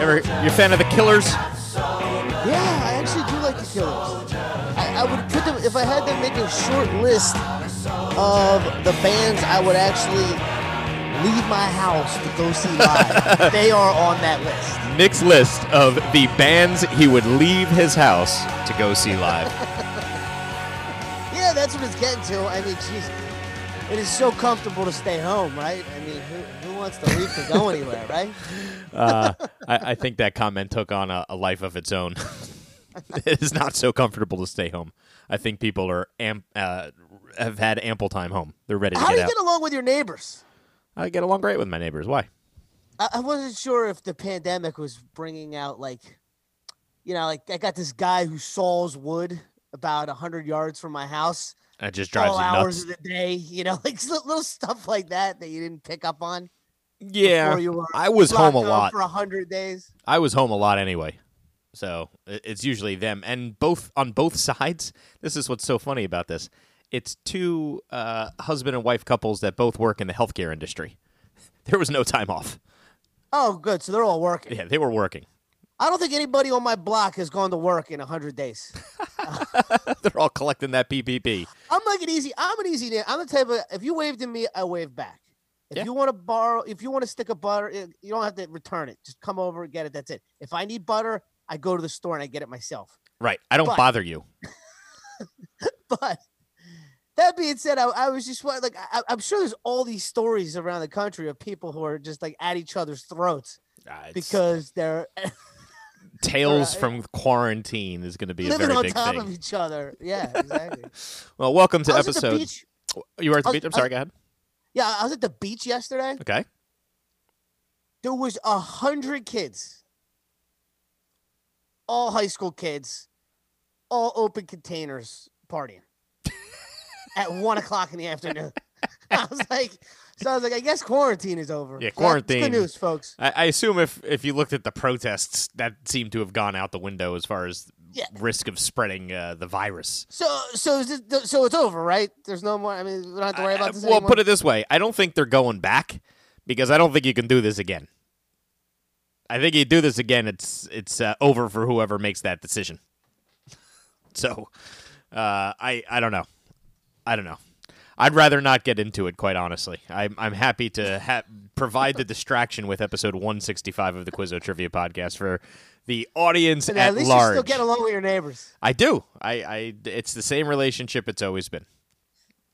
Ever, you a fan of the Killers? Yeah, I actually do like the Killers. I, I would put them if I had to make a short list of the bands I would actually leave my house to go see live. they are on that list. Nick's list of the bands he would leave his house to go see live. Yeah, that's what it's getting to. I mean, jeez, it is so comfortable to stay home, right? I mean, who, who wants to leave to go anywhere, right? Uh, I, I think that comment took on a, a life of its own. it is not so comfortable to stay home. I think people are am, uh, have had ample time home. They're ready to How do you out. get along with your neighbors? I get along great with my neighbors. Why? I, I wasn't sure if the pandemic was bringing out like, you know, like I got this guy who saws wood about hundred yards from my house It just drives all you hours nuts. of the day. You know, like little stuff like that that you didn't pick up on. Yeah, you were I was home a lot. for a hundred days. I was home a lot anyway. So it's usually them, and both on both sides. This is what's so funny about this. It's two uh, husband and wife couples that both work in the healthcare industry. There was no time off. Oh, good. So they're all working. Yeah, they were working. I don't think anybody on my block has gone to work in a hundred days. They're all collecting that PPP. I'm like an easy. I'm an easy. I'm the type of. If you waved at me, I wave back. If Yeah. you want to borrow, if you want to stick a butter, eh, you don't have to return it. Just come over and get it. That's it. If I need butter, I go to the store and I get it myself. Right. I don't But- bother you. But that being said, I, I was just like, I, I'm sure there's all these stories around the country of people who are just like at each other's throats Uh, because they're tales uh, from quarantine is going to be a living very on big top thing. of each other. Yeah, exactly. Well, welcome to I was at episode. You were at the was- beach. I'm I was- sorry. Go ahead. Yeah, I was at the beach yesterday. Okay. There was a hundred kids, all high school kids, all open containers partying at one o'clock in the afternoon. I was like, so I was like, I guess quarantine is over. Yeah, that's quarantine. Good news, folks. I, I assume if if you looked at the protests, that seemed to have gone out the window as far as Yeah. risk of spreading uh, the virus. So, so this, so it's over, right? There's no more. I mean, we don't have to worry about this anymore. well, anymore. put it this way: I don't think they're going back because I don't think you can do this again. I think you do this again, it's it's uh, over for whoever makes that decision. so, uh, I I don't know, I don't know. I'd rather not get into it, quite honestly. I'm I'm happy to ha- provide the distraction with episode 165 of the Quizzo Trivia Podcast for the audience And at, at least large. you still get along with your neighbors. I do. I, I it's the same relationship it's always been.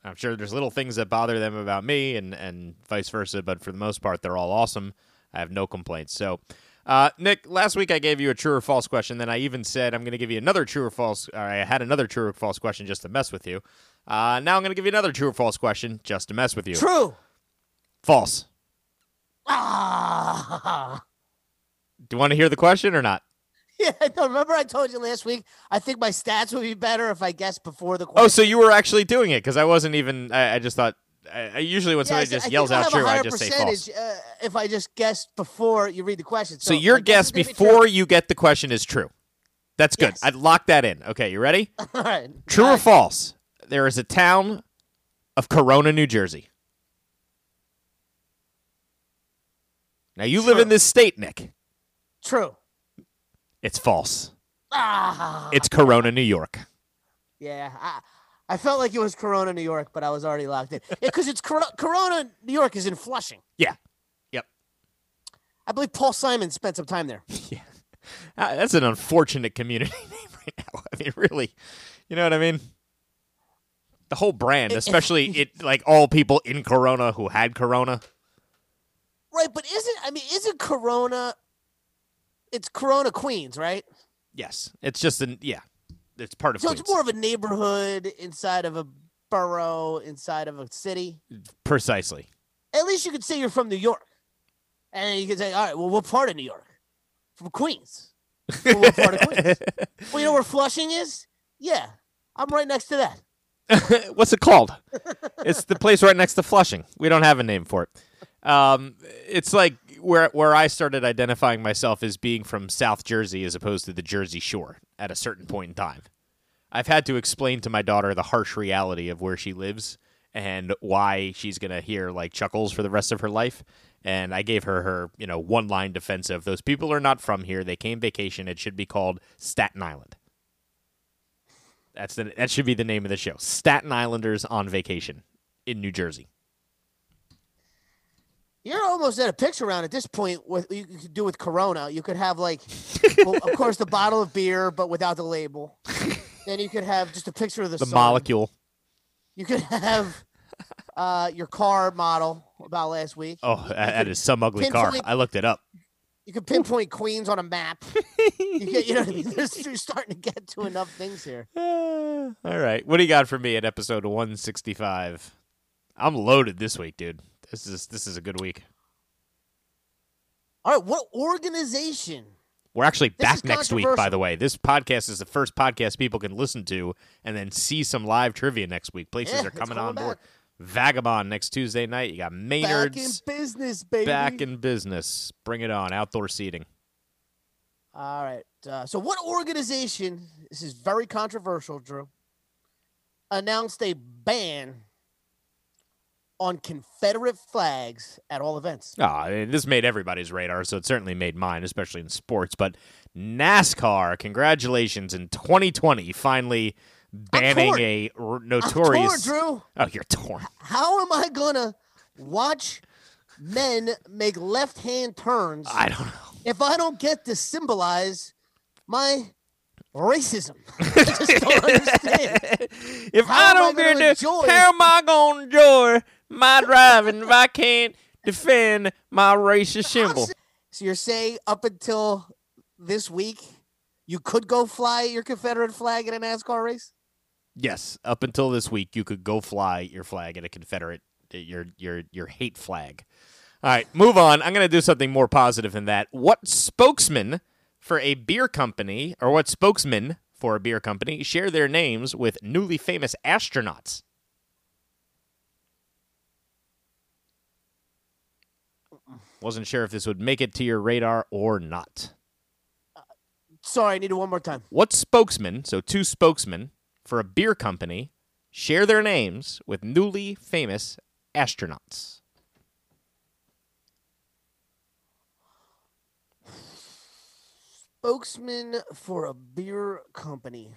I'm sure there's little things that bother them about me and, and vice versa, but for the most part they're all awesome. I have no complaints. So uh, Nick, last week I gave you a true or false question. Then I even said I'm going to give you another true or false. Or I had another true or false question just to mess with you. Uh, now I'm going to give you another true or false question just to mess with you. True. False. Ah. Do you want to hear the question or not? Yeah, no, remember I told you last week. I think my stats would be better if I guessed before the question. Oh, so you were actually doing it because I wasn't even. I, I just thought. I, I usually when Yeah, somebody said- just I yells out true, I just say false. Uh, if I just guessed before you read the question. So So, your guess guess before you get the question is true. That's good. Yes. I'd lock that in. Okay, you ready? All right. True All or false? There is a town of Corona, New Jersey. Now you live in this state, Nick. True. It's false. Ah. It's Corona, New York. Yeah. I, I felt like it was Corona, New York, but I was already locked in. Because it's Cor- Corona, New York is in Flushing. Yeah. Yep. I believe Paul Simon spent some time there. Yeah. Uh, that's an unfortunate community name right now. I mean, really. You know what I mean? The whole brand, especially it like all people in Corona who had Corona. Right, but isn't I mean, isn't Corona? It's Corona, Queens, right? Yes. It's just an yeah. It's part of So Queens. it's more of a neighborhood inside of a borough, inside of a city. Precisely. At least you could say you're from New York, and you could say, "All right, well, what part of New York? From Queens." Well, what part of Queens? well, you know where Flushing is? Yeah, I'm right next to that. What's it called? it's the place right next to Flushing. We don't have a name for it. Um, it's like where where I started identifying myself as being from South Jersey as opposed to the Jersey Shore at a certain point in time. I've had to explain to my daughter the harsh reality of where she lives and why she's gonna hear like chuckles for the rest of her life. And I gave her her you know one line defense of those people are not from here. They came vacation. It should be called Staten Island. That's the that should be the name of the show. Staten Islanders on vacation in New Jersey. You're almost at a picture round at this point. What you could do with Corona, you could have like, well, of course, the bottle of beer, but without the label. then you could have just a picture of the, The sun. molecule. You could have uh, your car model about last week. Oh, that that is some ugly car. I looked it up. You can pinpoint Queens on a map. you, get, you know what I mean? There's- You're starting to get to enough things here. Uh, all right. What do you got for me at episode 165? I'm loaded this week, dude. This is this is a good week. All right, what organization? We're actually This back next week, by the way. This podcast is the first podcast people can listen to and then see some live trivia next week. Places Yeah, are coming on board. back. Vagabond next Tuesday night. You got Maynard's. Back in business, baby. back in business. Bring it on. Outdoor seating. All right. Uh, so, what organization? This is very controversial, Drew. Announced a ban on Confederate flags at all events. Oh, I mean, this made everybody's radar, so it certainly made mine, especially in sports. But NASCAR, congratulations in 2020, finally banning a r- I'm torn, notorious. Drew. Oh, you're torn. How am I gonna watch men make left-hand turns I don't know. if I don't get to symbolize my racism? I just don't understand. if How I don't get to, enjoy- how am I going to enjoy my driving if I can't defend my racist symbol? So you're saying up until this week, you could go fly your Confederate flag in a NASCAR race? Yes, up until this week, you could go fly your flag at a Confederate, uh, your your your hate flag. All right, move on. I'm going to do something more positive than that. What spokesman for a beer company, or what spokesman for a beer company, share their names with newly famous astronauts? Wasn't sure if this would make it to your radar or not. Uh, sorry, I need it one more time. What spokesman, so two spokesmen for a beer company, share their names with newly famous astronauts? Spokesman for a beer company.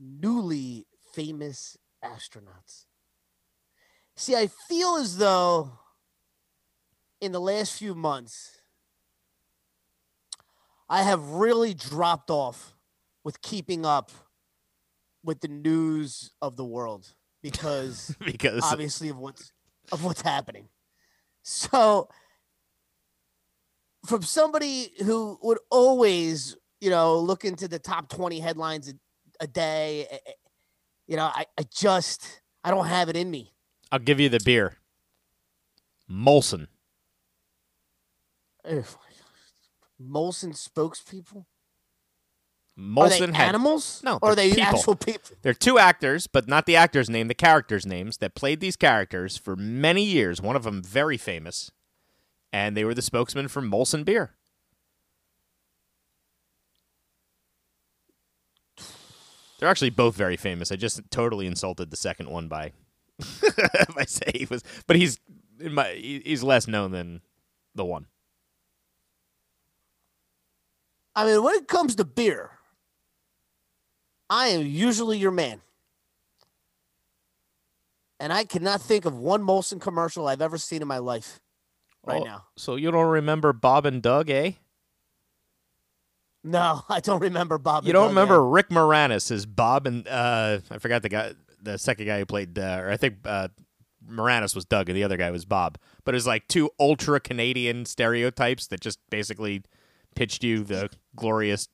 Newly famous astronauts. See, I feel as though in the last few months, I have really dropped off with keeping up with the news of the world because because obviously of what's of what's happening. So from somebody who would always, you know, look into the top 20 headlines a, a day, you know, I, I just I don't have it in me. I'll give you the beer. Molson. Ugh. Molson spokespeople? Are Molson they had animals? No, or are they're people. actual people? They're two actors, but not the actors' name, the characters' names that played these characters for many years. One of them very famous, and they were the spokesman for Molson Beer. They're actually both very famous. I just totally insulted the second one by by saying he was, but he's in my he's less known than the one. I mean, when it comes to beer, I am usually your man. And I cannot think of one Molson commercial I've ever seen in my life right Oh, now. So you don't remember Bob and Doug, eh? No, I don't remember Bob. You don't Doug, remember man. Rick Moranis as Bob and uh, I forgot the guy, the second guy who played, uh, or I think uh, Moranis was Doug and the other guy was Bob. But it was like two ultra Canadian stereotypes that just basically pitched you the glorious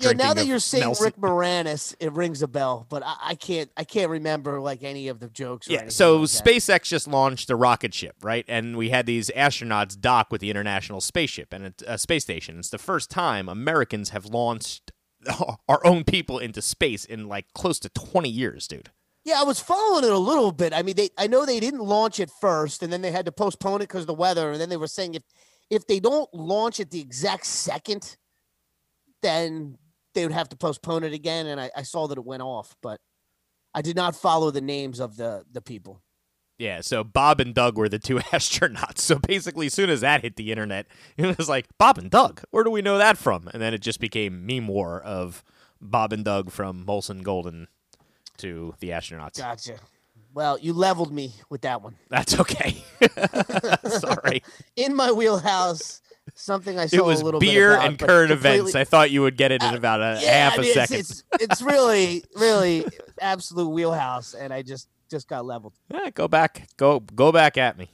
Yeah, now that you're saying Nelson. Rick Moranis, it rings a bell, but I, I can't I can't remember like any of the jokes. Yeah, so like. SpaceX just launched a rocket ship, right? And we had these astronauts dock with the International Spaceship and it's a space station. It's the first time Americans have launched our own people into space in like close to 20 years, dude. Yeah, I was following it a little bit. I mean, they I know they didn't launch it first, and then they had to postpone it because of the weather. And then they were saying if if they don't launch it the exact second, then they would have to postpone it again. And I, I saw that it went off, but I did not follow the names of the the people. Yeah, so Bob and Doug were the two astronauts. So basically, as soon as that hit the internet, it was like, Bob and Doug, where do we know that from? And then it just became meme war of Bob and Doug from Molson Golden to the astronauts. Gotcha. Well, you leveled me with that one. That's okay. Sorry. In my wheelhouse, something I saw It was a little beer bit about, and current events. I thought you would get it in uh, about a yeah, half I mean, a it's- second. It's, it's really, really absolute wheelhouse, and I just just got leveled. Yeah, go back. Go go back at me.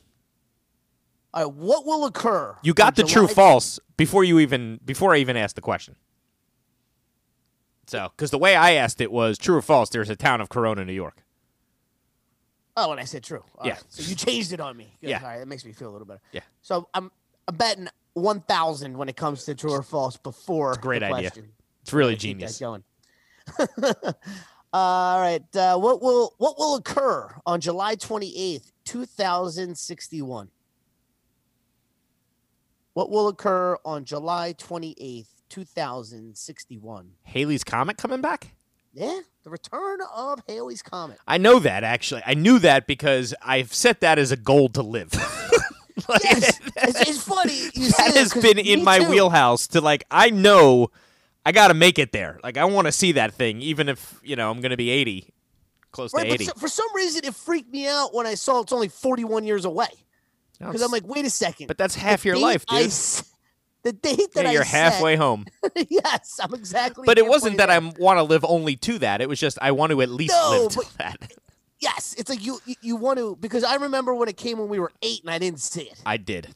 All right, what will occur? You got the true false before you even before I even asked the question. So, because the way I asked it was true or false. There's a town of Corona, New York. Oh, and I said true. All Yeah. right, So you changed it on me. Good. Yeah. All right, that makes me feel a little better. Yeah. So I'm I'm betting one thousand when it comes to true or false before a great the idea. question. It's really genius. going. All right. Uh, what will what will occur on July twenty eighth, two thousand sixty one? What will occur on July twenty eighth, two thousand sixty one? Halley's comet coming back. Yeah, the return of Halley's comet. I know that actually. I knew that because I've set that as a goal to live. Like, Yes, it's, it's funny. You that has been in my too. wheelhouse to like I know I got to make it there. Like I want to see that thing even if, you know, I'm going to be 80 close Right, to but 80. so, for some reason it freaked me out when I saw it's only 41 years away. Oh, because I'm like, wait a second. but that's half The your life, dude. s- the date that Yeah, I you're set- halfway home. yes, I'm exactly. But it wasn't that there. I want to live only to that. It was just I want to at least No, live to that. Yes, it's like you, you you want to because I remember when it came when we were eight and I didn't see it. I did.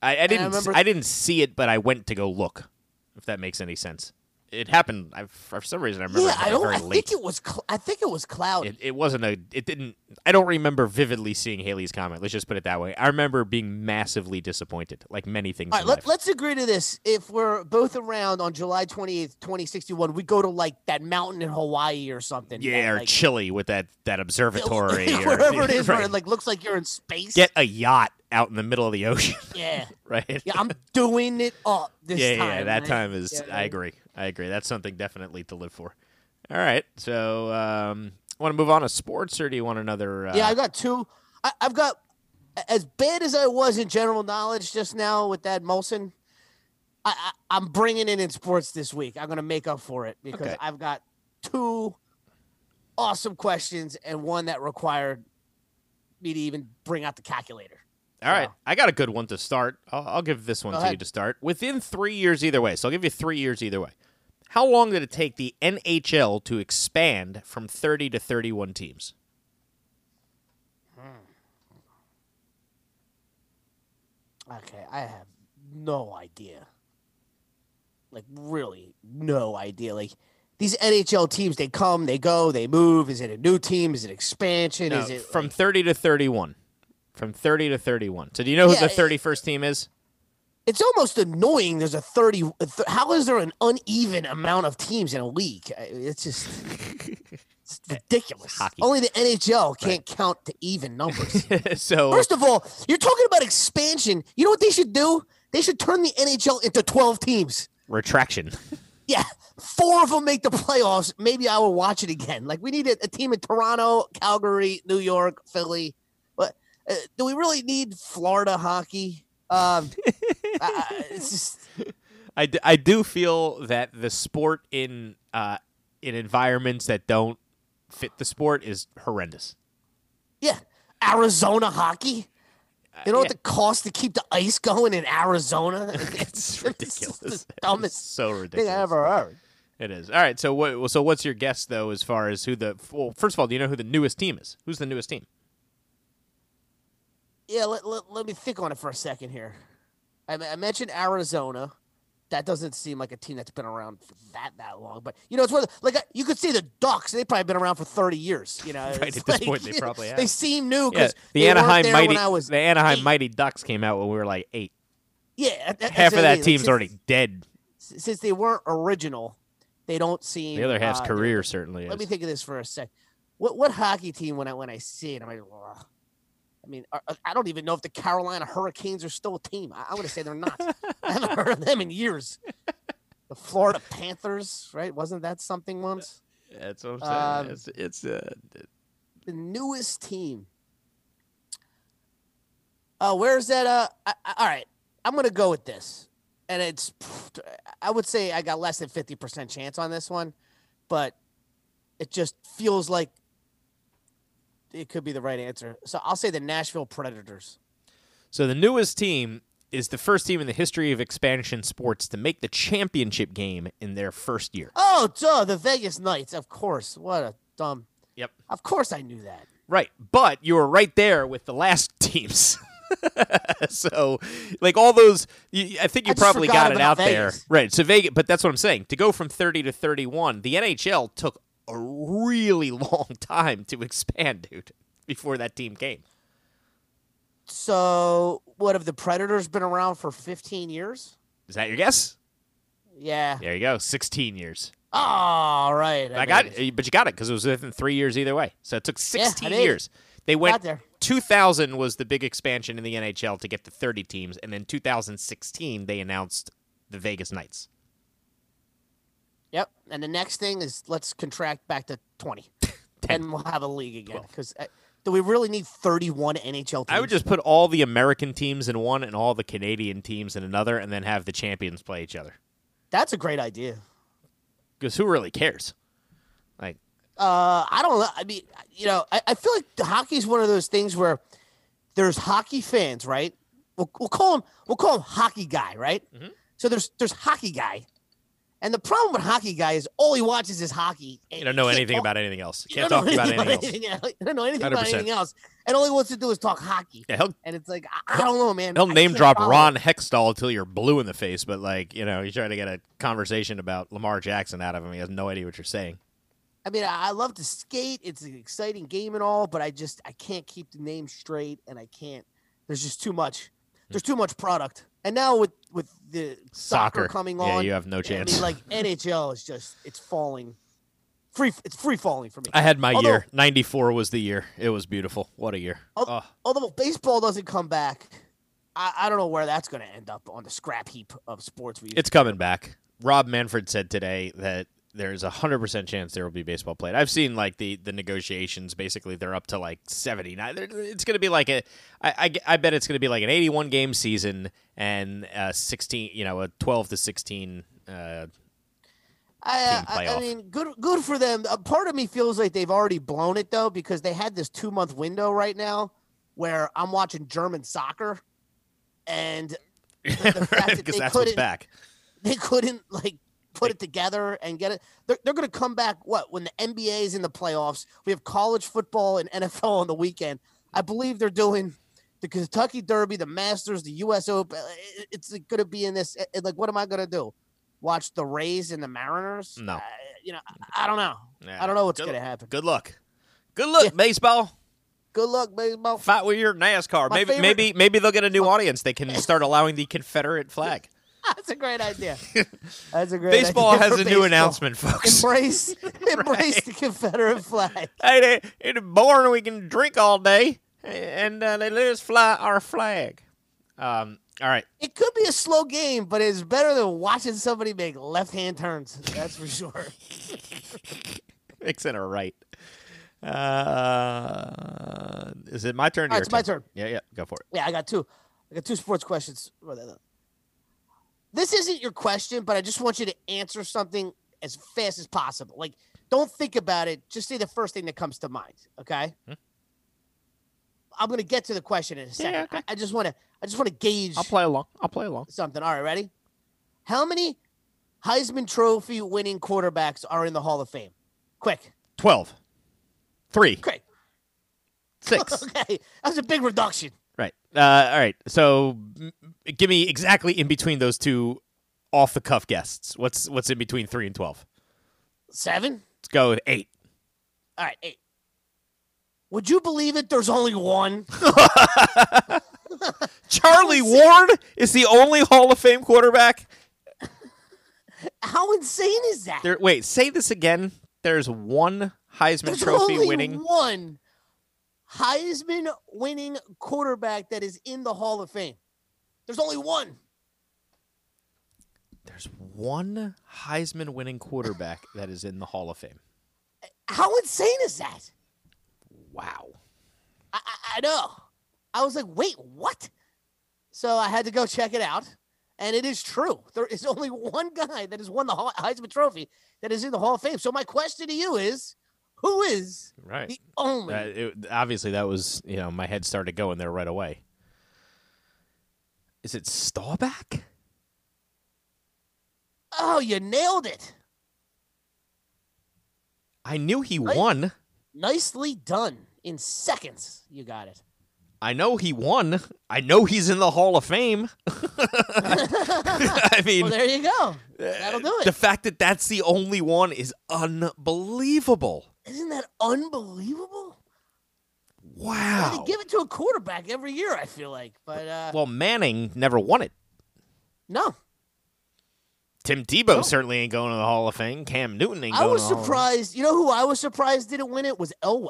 I, I didn't. remember- I didn't see it, but I went to go look. If that makes any sense. It happened. I, for some reason, I remember yeah, it I don't. I think it was. Cl- I think it was cloudy. It, it wasn't a. It didn't. I don't remember vividly seeing Halley's comet. Let's just put it that way. I remember being massively disappointed, like many things. All right, let, let's agree to this. If we're both around on July 28th, 2061, we go to like that mountain in Hawaii or something. that, yeah, or like, Chile with that that observatory, or, wherever it is, where it like looks like you're in space. Get a yacht out in the middle of the ocean, yeah, right? yeah, I'm doing it up this yeah, time. yeah, that right? time is. Yeah, I agree. I agree. That's something definitely to live for. All right, so um, want to move on to sports, or do you want another? Uh, Yeah, I've got two. I, I've got as bad as I was in general knowledge just now with that Molson. I, I I'm bringing it in sports this week. I'm gonna make up for it because Okay. I've got two awesome questions and one that required me to even bring out the calculator. All right, I got a good one to start. I'll, I'll give this one Go to you to start. Within three years, either way. So I'll give you three years either way. How long did it take the NHL to expand from 30 to 31 teams? Hmm. Okay, I have no idea. Like really, no idea. Like these NHL teams, they come, they go, they move. Is it a new team? Is it expansion? No, is it from like- 30 to 31. From 30 to 31. So do you know who Yeah, the 31st team is? It's almost annoying. There's a thirty. How is there an uneven amount of teams in a league? It's just it's ridiculous. hockey. Only the NHL can't count to even numbers. so First of all, you're talking about expansion. You know what they should do? They should turn the NHL into 12 teams. retraction. Yeah, four of them make the playoffs. Maybe I will watch it again. Like we need a, a team in Toronto, Calgary, New York, Philly. But uh, do we really need Florida hockey? Um, I, it's just I, d- I do feel that the sport in uh, in environments that don't fit the sport is horrendous. yeah, Arizona hockey. You know yeah. what the cost to keep the ice going in Arizona? It's ridiculous. the It's dumbest so thing ridiculous. I ever heard. It is. All right. So what? So what's your guess though, as far as who the? Well, first of all, do you know who the newest team is? Who's the newest team? Yeah, let, let, let me think on it for a second here. I, I mentioned Arizona. that doesn't seem like a team that's been around for that that long. But you know, it's one of the, like uh, you could see the Ducks. They've probably been around for thirty years. You know, Right, at this like, point, they probably have. They seem new Yeah, because the Anaheim Mighty when I was the Anaheim eight. Mighty Ducks came out when we were like eight. Yeah, that- Half of that like, team's since- already dead. since they weren't original. They don't seem The other half's uh, career certainly Let me think of this for a sec. What what hockey team when I when I see it, I'm like, Ugh. I mean, I don't even know if the Carolina Hurricanes are still a team. I, to say they're not. I haven't heard of them in years. The Florida Panthers, right? Wasn't that something once? That's what I'm Um, It's, it's uh, The newest team. Oh, where's that? Uh, I, I- all right, I'm going to go with this, and it's. I would say I got less than fifty percent chance on this one, but it just feels like it could be the right answer. So I'll say the Nashville Predators. So the newest team is the first team in the history of expansion sports to make the championship game in their first year. Oh, duh, the Vegas Knights, of course. What a dumb. Yep. Of course, I knew that. Right, but you were right there with the last teams. so, like all those, you, I think you I probably got it out there, right? So Vegas, but that's what I'm saying. To go from 30 to 31, the NHL took a really long time to expand, dude. Before that team came, So, what have the Predators been around for 15 years? is that your guess? Yeah. There you go, 16 years. Oh, all right. I got it, but you got it because it was within three years either way. So it took 16 did. years. They went there. 2000 was the big expansion in the NHL to get to 30 teams, and then 2016 they announced the Vegas Knights. Yep. And the next thing is let's contract back to 20. and we'll have a league again. Because do we really need 31 NHL teams? I would just put all the American teams in one and all the Canadian teams in another, and then have the champions play each other. That's a great idea. Because who really cares? Like, Uh, I don't know. I mean, you know, I, I feel like hockey is one of those things where there's hockey fans, right? We'll, we'll call him we'll call him hockey guy, right? Mhm. So there's there's hockey guy, and the problem with hockey guy is all he watches is hockey. you don't know anything talk- about anything else. Can't talk about anything else. anything else. You don't know anything about 100%. anything else, and all he wants to do is talk hockey. Yeah, And it's like I, I don't know, man. he'll I name drop follow Ron. Hextall until you're blue in the face, but like you know, you try to get a conversation about Lamar Jackson out of him. He has no idea what you're saying. I mean, I I love to skate. It's an exciting game and all, but I just I can't keep the name straight, and I can't. There's just too much. There's hmm. too much product. And now with with the soccer, Soccer coming Yeah, on, you have no I chance. mean, like NHL is just it's falling, free. It's free falling for me. I had my Although- year. 94 was the year. It was beautiful. What a year. Al- Oh, Although baseball doesn't come back, I, I don't know where that's going to end up on the scrap heap of sports. We it's coming back. Rob Manfred said today that there's a 100% chance there will be baseball played. I've seen like the, the negotiations. Basically, they're up to like 79. It's going to be like a, I, I, I bet it's going to be like an 81 game season and uh 16, you know, a 12 to 16. Uh, I, I, I mean, good good for them. A part of me feels like they've already blown it though, because they had this two month window right now where I'm watching German soccer, and the fact that because they that's what's couldn't- back. they couldn't like put it together and get it. They're, they're going to come back. What when the NBA is in the playoffs? We have college football and NFL on the weekend. I believe they're doing the Kentucky Derby, the Masters, the U.S. Open. It's going to be in this. it- like, what am I going to do? Watch the Rays and the Mariners? No. You know, I- I don't know. Yeah. I don't know what's going to happen. Good luck. Good luck, Yeah. baseball. Good luck, baseball. Fight with your NASCAR. My maybe favorite- maybe maybe they'll get a new audience. They can start allowing the Confederate flag. That's a great idea. That's a great. Baseball idea has for a new announcement, folks. Embrace, embrace the Confederate flag. hey, they, in the barn we can drink all day, and uh, they let us fly our flag. Um, all right, It could be a slow game, but it's better than watching somebody make left-hand turns. That's for sure. mix in a right. Uh, is it my turn? or All right, your it's my turn. Yeah, yeah, go for it. Yeah, I got two. I got two sports questions. This isn't your question, but I just want you to answer something as fast as possible. Like, don't think about it. Just say the first thing that comes to mind. Okay. Hmm. I'm gonna get to the question in a second. okay. I, I just want to. I just want to gauge I'll play along. I'll play along. something. All right, ready? How many Heisman Trophy winning quarterbacks are in the Hall of Fame? Quick, Twelve. Three. quick. Six. Okay, that was a big reduction. Uh, all right. So, m- give me exactly in between those two off the cuff guests. What's what's in between three and twelve? Seven. Let's go with eight. All right, eight. Would you believe it? There's only one. Charlie Ward is the only Hall of Fame quarterback. How insane is that? There, wait, say this again. There's one Heisman There's Trophy only winning. one Heisman winning quarterback that is in the Hall of Fame. There's only one. There's one Heisman winning quarterback that is in the Hall of Fame. How insane is that? Wow. I, I, I know. I was like, wait, what? So I had to go check it out. And it is true. There is only one guy that has won the Heisman Trophy that is in the Hall of Fame. So my question to you is, who is Right. the only? Uh, it, obviously, that was you know my head started going there right away. Is it Staubach? oh, you nailed it. I knew he Right. won. Nicely done. In seconds, you got it. I know he won. I know he's in the Hall of Fame. I mean, Well, there you go. That'll do it. the fact that that's the only one is unbelievable. Isn't that unbelievable? Wow. They give it to a quarterback every year. I feel like, but uh, Well, Manning never won it. no. Tim Tebow No. certainly ain't going to the Hall of Fame. Cam Newton ain't I going was to the Hall of surprised. You know who I was surprised didn't win it was Elway.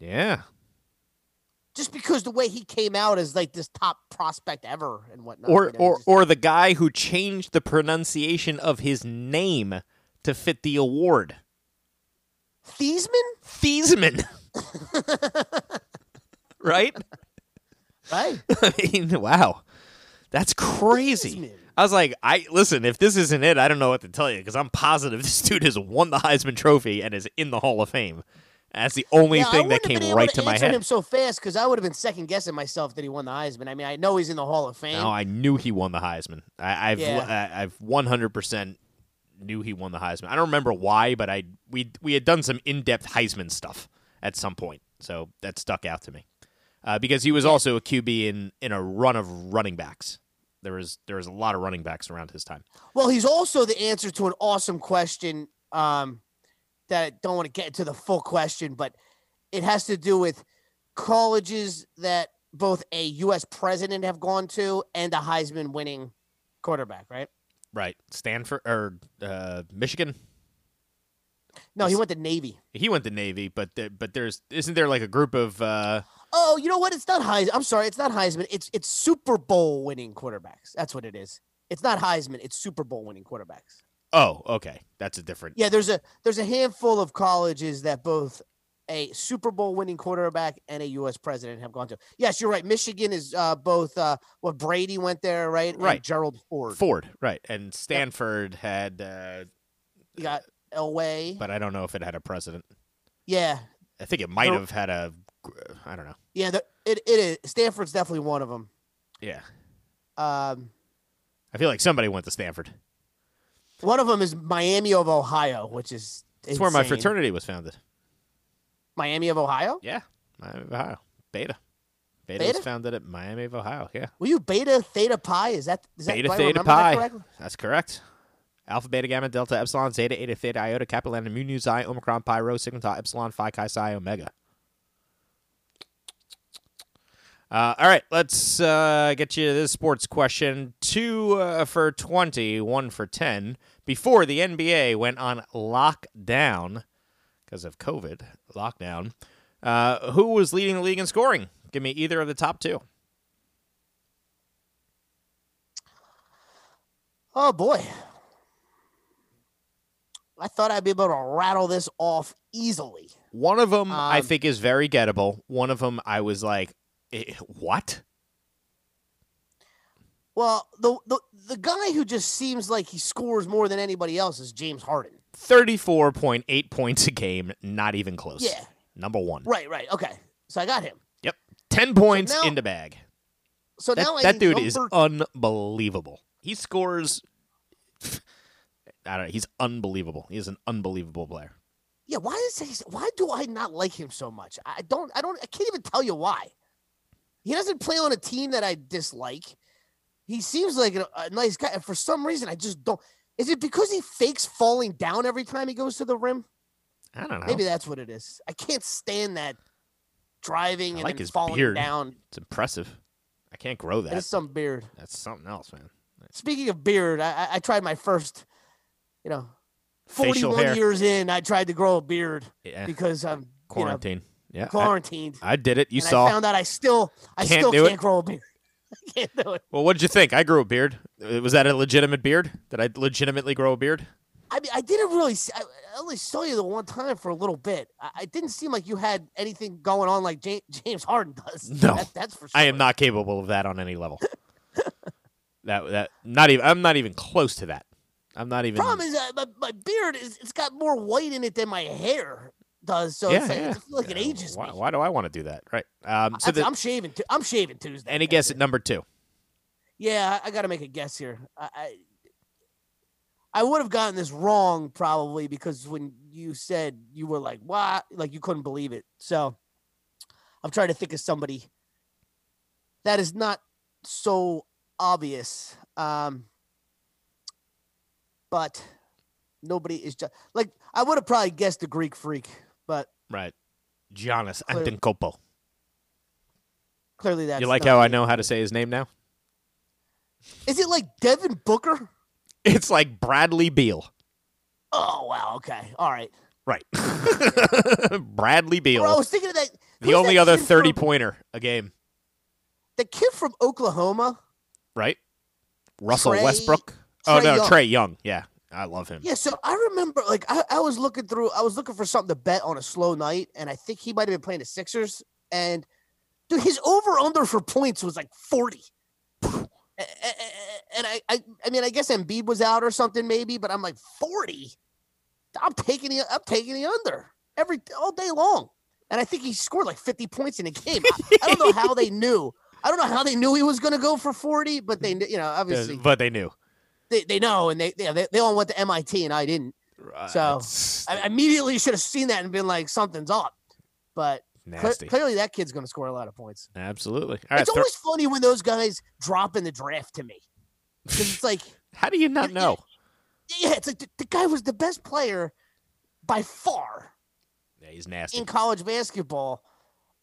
Yeah. just because the way he came out as like this top prospect ever and whatnot. Or you know, or just- or the guy who changed the pronunciation of his name to fit the award. Theismann, Theismann. right? right? I mean, wow. That's crazy. Theismann. I was like, I listen, if this isn't it, I don't know what to tell you because I'm positive this dude has won the Heisman Trophy and is in the Hall of Fame. That's the only Yeah, thing that came right to, to my head. him so fast because I would have been second guessing myself that he won the Heisman. I mean, I know he's in the Hall of Fame. No, I knew he won the Heisman. I, I've Yeah. I, I've 100% knew he won the Heisman. I don't remember why, but I we we had done some in-depth Heisman stuff at some point, so that stuck out to me. Uh, because he was also a QB in in a run of running backs. There was there was a lot of running backs around his time. Well, he's also the answer to an awesome question um, that I don't want to get into the full question, but it has to do with colleges that both a U.S. president have gone to and a Heisman winning quarterback, right? Right, Stanford or uh, Michigan. No, he went to Navy. He went to Navy, but there, but there's isn't there like a group of uh, Oh, you know what? It's not Heisman. I'm sorry, it's not Heisman. It's it's Super Bowl winning quarterbacks. That's what it is. It's not Heisman. It's Super Bowl winning quarterbacks. oh okay that's a different Yeah, there's a there's a handful of colleges that both a Super Bowl winning quarterback and a U.S. president have gone to. Yes, you're right. Michigan is uh, both. Uh, what Brady went there, right? And Right. Gerald Ford. Ford right and Stanford had uh, You got Elway. but I don't know if it had a president. yeah, I think it might No. have had a. I don't know. yeah. The, it it is. Stanford's definitely one of them. Yeah, Um, I feel like somebody went to Stanford. one of them is Miami of Ohio, which is It's where my fraternity was founded. Miami of Ohio. Yeah, Miami of Ohio. Beta. Beta, Beta? was founded at Miami of Ohio. Yeah, Were you Beta Theta Pi? Is that is that Beta I Theta remember that Pi. That's correct. Alpha, Beta, Gamma, Delta, Epsilon, Zeta, Eta, Theta, Iota, Kappa, Lambda, Mu, Nu, Xi, Omicron, Pi, Rho, Sigma, Tau, Epsilon, Phi, Chi, Psi, Omega. Uh, all right, let's uh, get you this sports question. Two uh, for 20, one for 10. Before the NBA went on lockdown because of COVID, lockdown, uh, who was leading the league in scoring? Give me either of the top two. Oh boy. I thought I'd be able to rattle this off easily. One of them I Um, think is very gettable. One of them I was like, eh, what? Well, the, the the guy who just seems like he scores more than anybody else is James Harden. 34.8 points a game, not even close. Yeah. Number one. Right, right. Okay. So I got him. Yep. 10 points now- in the bag. So That, now I that dude is unbelievable. He scores. I don't know. He's unbelievable. He is an unbelievable player. Yeah, why is he, why do I not like him so much? I don't I don't I can't even tell you why. He doesn't play on a team that I dislike. he seems like a, a nice guy. And for some reason, I just don't. Is it because he fakes falling down every time he goes to the rim? I don't know. Maybe that's what it is. I can't stand that driving I and like his falling beard. down. It's impressive. I can't grow that. It's some beard. That's something else, man. Speaking of beard, I, I- I tried my first, you know, Facial 41 hair. years in, I tried to grow a beard Yeah. because I'm you know, yeah. Quarantined. I, did it. You and saw. I found out I still, I Can't still do it? can't grow a beard. I can't do it. well, what did you think? I grew a beard. Was that a legitimate beard? Did I legitimately grow a beard? I mean, I didn't really. See, I only saw you the one time for a little bit. I, I didn't seem like you had anything going on like James, James Harden does. No. That- that's for sure. I am not capable of that on any level. that that not even. I'm not even close to that. I'm not even. Problem is, uh, my, my beard is it's got more white in it than my hair does. So yeah, it's like, yeah. I feel like it ages why, me. why do I want to do that? Right. Um. So the, I'm shaving. Tu- I'm shaving Tuesday. any guess at number two? Yeah, I, I got to make a guess here. I, I, I would have gotten this wrong probably because when you said you were like, "What?" like you couldn't believe it. So I'm trying to think of somebody that is not so obvious. Um, but nobody is just like I would have probably guessed the Greek freak, but Right. Giannis Clear- Antetokounmpo. clearly that's You like how I know how to say his name now? Is it like Devin Booker? It's like Bradley Beal. Oh wow, okay, all right. Right. Bradley Beal. Bro, I was thinking of that. the only that other kid 30 from- pointer a game, the kid from Oklahoma. right? Russell Trae- Westbrook. Oh Trae no, Young. Trae Young. Yeah. I love him. Yeah, so I remember like I, I was looking through I was looking for something to bet on a slow night, and I think he might have been playing the Sixers. And dude, his over under for points was like 40. A- a- a- And I, I I mean I guess Embiid was out or something maybe, but I'm like 40. I'm taking the I'm taking the under every all day long. And I think he scored like 50 points in a game. I, I don't know how they knew. I don't know how they knew he was going to go for 40, but they you know obviously but they knew. They, they know and they, they they all went to MIT and I didn't. Right. So, I immediately should have seen that and been like, something's up. But nasty. clearly, that kid's going to score a lot of points. Absolutely. All right. it's thir- always funny when those guys drop in the draft to me because it's like, how do you not you- know? yeah, it's like the, the guy was the best player by far Yeah, he's nasty. in college basketball.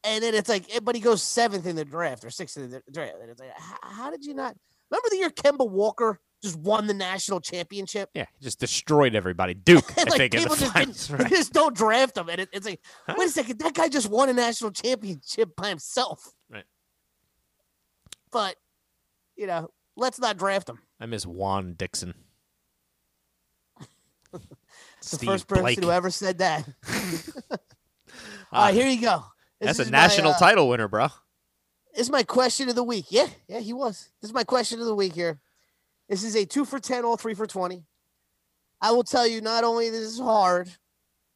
And then it's like, eh, but he goes seventh in the draft or sixth in the draft. And it's like, how, how did you not? Remember the year Kemba Walker just won the national championship? yeah, just destroyed everybody. Duke, I like think, in people just, finals. Right. just don't draft him, and it, it's like, Huh? wait a second, that guy just won a national championship by himself. Right. But you know, let's not draft him. I miss Juan Dixon. The first person Blake. who ever said that. All Ah, here you go. This That's a is my, national uh, title winner, bro. This is my question of the week. Yeah, yeah, he was. This is my question of the week here. This is a two for ten, all three for twenty. I will tell you, not only this is hard,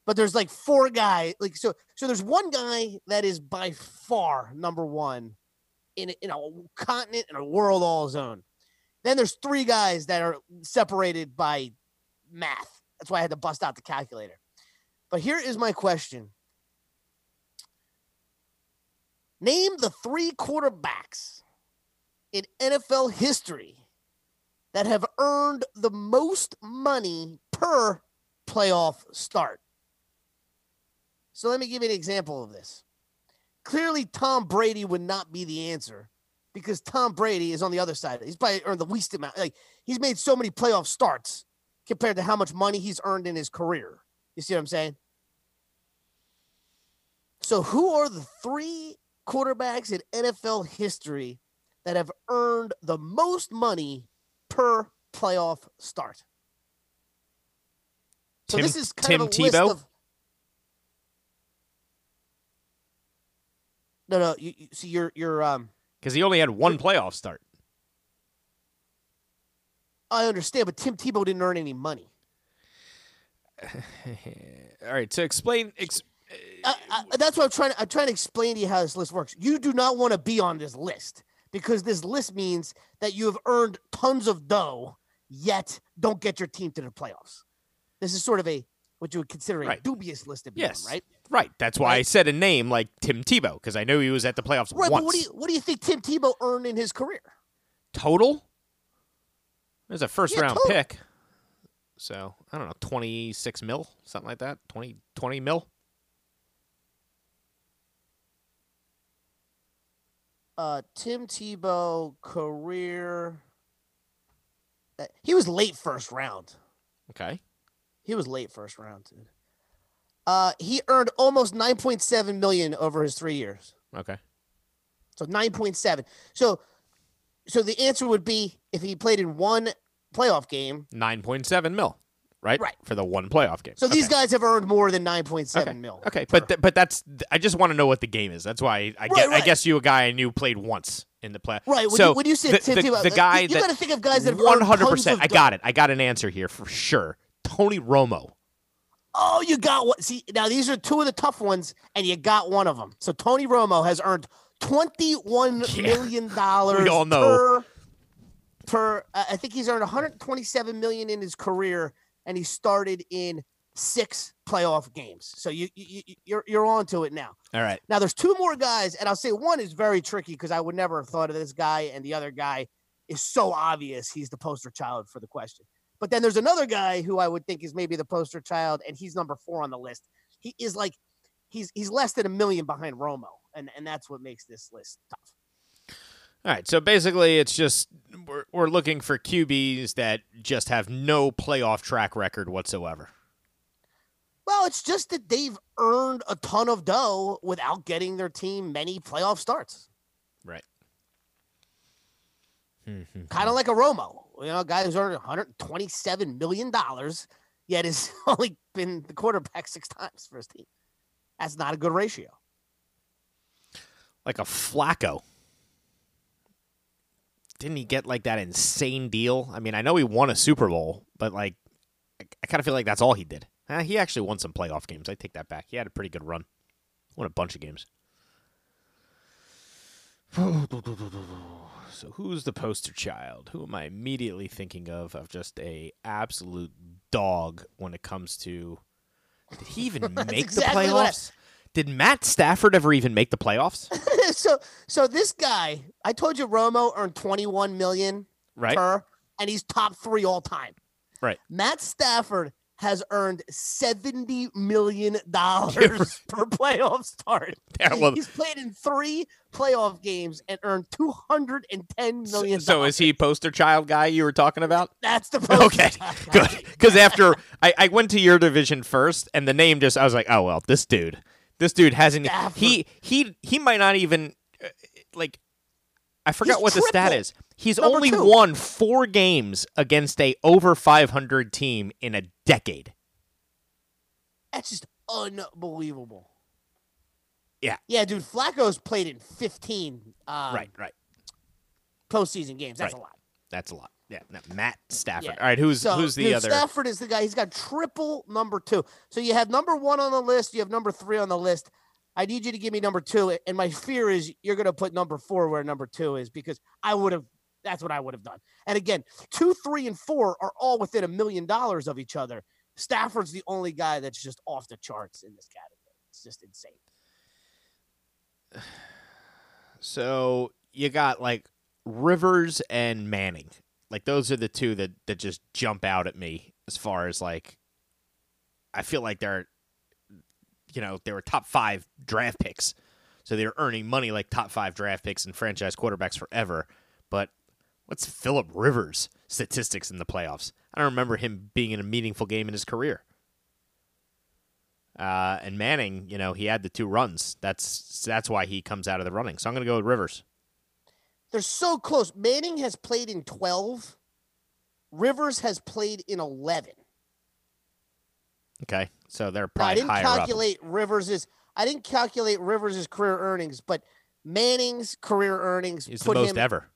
but there's like four guys. Like so, so there's one guy that is by far number one in in a continent and a world all his own. Then there's three guys that are separated by math. That's why I had to bust out the calculator. But here is my question. Name the three quarterbacks in NFL history that have earned the most money per playoff start. So let me give you an example of this. Clearly, Tom Brady would not be the answer because Tom Brady is on the other side. He's probably earned the least amount. Like he's made so many playoff starts compared to how much money he's earned in his career. You see what I'm saying? So, who are the three quarterbacks in NFL history that have earned the most money per playoff start? So Tim, this is kind Tim of a list Tebow. of. No, no. You, you see, you're you're um. Because he only had one playoff start. I understand, but Tim Tebow didn't earn any money. All right. So explain. Ex- I, I, that's what I'm trying. To, I'm trying to explain to you how this list works. You do not want to be on this list because this list means that you have earned tons of dough, yet don't get your team to the playoffs. This is sort of a what you would consider a Right. dubious list to be yes. right? Right. That's why I said a name like Tim Tebow because I know he was at the playoffs Right. once. But what do you what do you think Tim Tebow earned in his career? Total There's a first Yeah, round totally. pick. So, I don't know, 26 mil, something like that. 20, 20 mil. Uh, Tim Tebow career. uh, He was late first round. Okay. He was late first round, dude. Uh, he earned almost 9.7 million over his three years. Okay. So 9.7. So, so the answer would be if he played in one playoff game. 9.7 mil, right? Right. For the one playoff game. So these guys have earned more than 9.7 okay. mil. Okay, but th- but that's I just want to know what the game is. That's why I, I right. guess you a guy I knew played once in the play. Right. When so you, when you say the, the, the guy you, you got to think of guys that have one hundred percent. I got it. I got an answer here for sure. Tony Romo. Oh, you got what? See, now these are two of the tough ones, and you got one of them. So Tony Romo has earned twenty-one Yeah. million dollars. We all know. Per, per uh, I think he's earned one hundred twenty-seven million in his career, and he started in six playoff games. So you, you you- you're you're on to it now. All right. Now there's two more guys, and I'll say one is very tricky because I would never have thought of this guy, and the other guy is so obvious he's the poster child for the question. But then there's another guy who I would think is maybe the poster child, and he's number four on the list. He is like he's he's less than a million behind Romo, and and that's what makes this list tough. All right. So basically, it's just we're we're looking for QBs that just have no playoff track record whatsoever. Well, it's just that they've earned a ton of dough without getting their team many playoff starts. Right. kind of like a Romo, you know, a guy who's earned 127 million dollars, yet has only been the quarterback six times for his team. That's not a good ratio. like a Flacco. Didn't he get like that insane deal? I mean, I know he won a Super Bowl, but like, I, I kind of feel like that's all he did. Eh, he actually won some playoff games. I take that back. He had a pretty good run. Won a bunch of games. So who's the poster child? Who am I immediately thinking of of just a absolute dog when it comes to Did he even make exactly the playoffs? Did Matt Stafford ever even make the playoffs? so, so this guy, I told you, Romo earned 21 million Right? per, and he's top three all time. Right. Matt Stafford has earned 70 million dollars per playoff start. Yeah, he's played in three playoff games and earned 210 million. So is he poster child guy you were talking about? That's the poster Okay, good. Because after I, I went to your division first, and the name just I was like, oh well, this dude, this dude hasn't. Stafford. He he he might not even uh, like. I forgot He's what the stat is. He's Number only two. won four games against a over 500 team in a decade. That's just unbelievable. Yeah. Yeah, dude. Flacco's played in 15 um, right, right. postseason games. That's Right. a lot. That's a lot. Yeah, no, Matt Stafford. Yeah. All right, who's So, who's the dude, other? Stafford is the guy. He's got triple number two. So you have number one on the list. You have number three on the list. I need you to give me number two. And my fear is you're going to put number four where number two is because I would have. That's what I would have done. And again, two, three, and four are all within a million dollars of each other. Stafford's the only guy that's just off the charts in this category. It's just insane. So you got like Rivers and Manning. Like those are the two that that just jump out at me as far as like I feel like they're you know, they were top 5 draft picks. So they're earning money like top 5 draft picks and franchise quarterbacks forever. But what's Philip Rivers statistics in the playoffs? I don't remember him being in a meaningful game in his career. Uh, and Manning, you know, he had the two runs. That's that's why he comes out of the running. So I'm going to go with Rivers. They're so close. Manning has played in 12. Rivers has played in 11. Okay, so they're Now, I didn't higher calculate Rivers's. I didn't calculate Rivers's career earnings, but Manning's career earnings is the most him ever.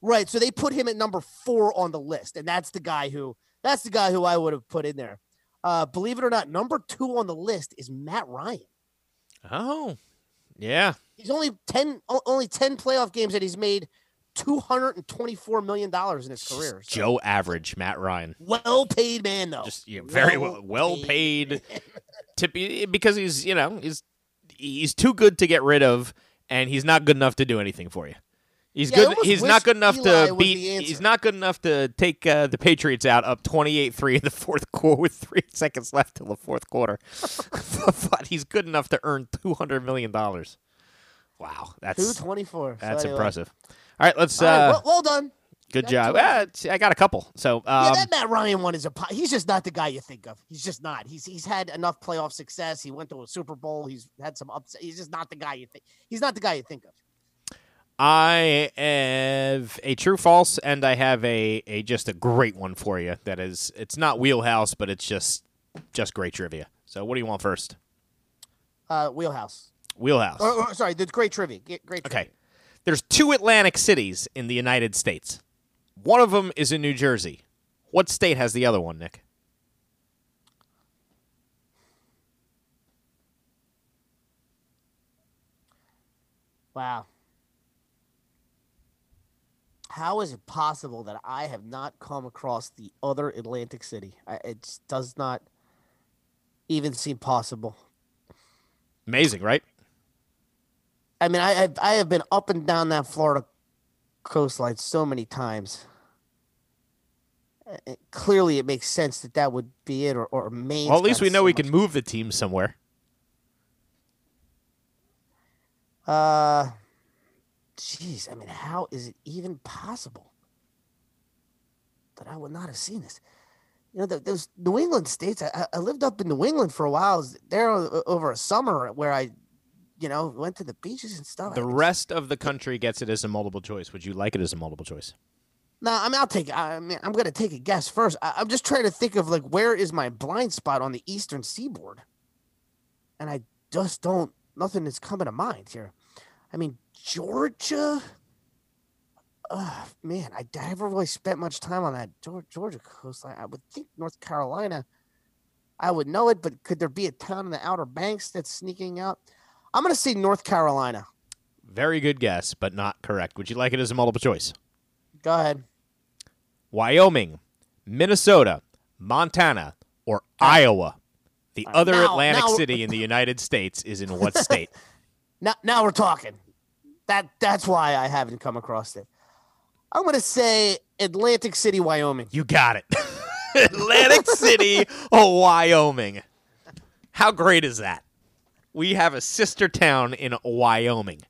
right. So they put him at number four on the list, and that's the guy who that's the guy who I would have put in there. Uh, believe it or not, number two on the list is Matt Ryan. Oh, yeah. He's only ten only ten playoff games, and he's made two hundred and twenty four million dollars in his career. So, Joe average, Matt Ryan. well paid man though. Just yeah, very well, well paid. Tip, because he's you know he's he's too good to get rid of, and he's not good enough to do anything for you. He's Yeah, good. He's not good enough Eli to beat. He's not good enough to take uh, the Patriots out up 28-3 in the fourth quarter with three seconds left till the fourth quarter. but he's good enough to earn two hundred million dollars. Wow, that's 224. So that's anyway. impressive. All right, let's. All right, Uh, well, well done. good job. two. I got a couple. So yeah, um, that Matt Ryan one is a. He's just not the guy you think of. He's just not. He's he's had enough playoff success. He went to a Super Bowl. He's had some ups. He's just not the guy you think. He's not the guy you think of. I have a true false, and I have a, a just a great one for you. That is, it's not wheelhouse, but it's just just great trivia. So, what do you want first? Uh, Wheelhouse. Wheelhouse. Oh, or, sorry, the great trivia. Ge- Great. Okay. There's two Atlantic cities in the United States. One of them is in New Jersey. What state has the other one, Nick? Wow. How is it possible that I have not come across the other Atlantic City? I, it just does not even seem possible. Amazing, right? I mean, I have, I have been up and down that Florida coastline so many times. Uh, uh, Clearly, it makes sense that that would be it, or, or Maine. Well, at least we know we can move the team somewhere. Uh, jeez, I mean, how is it even possible that I would not have seen this? You know, those New England states. I, I- lived up in New England for a while. There over a summer where I, you know, went to the beaches and stuff. The rest of the country gets it as a multiple choice. Would you like it as a multiple choice? No, I mean, I'll take. I mean, I'm gonna take a guess first. I, I'm just trying to think of like where is my blind spot on the eastern seaboard, and I just don't. Nothing is coming to mind here. I mean, Georgia. Uh, man, I I never really spent much time on that Georgia coastline. I would think North Carolina. I would know it, but could there be a town in the Outer Banks that's sneaking out? I'm gonna say North Carolina. Very good guess, but not correct. Would you like it as a multiple choice? Go ahead. Wyoming, Minnesota, Montana, or Iowa? The Uh, other now- Atlantic now- city in the United States is in what state? Now, now we're talking. That that's why I haven't come across it. I'm gonna say Atlantic City, Wyoming. You got it. Atlantic City, Wyoming. How great is that? We have a sister town in Wyoming.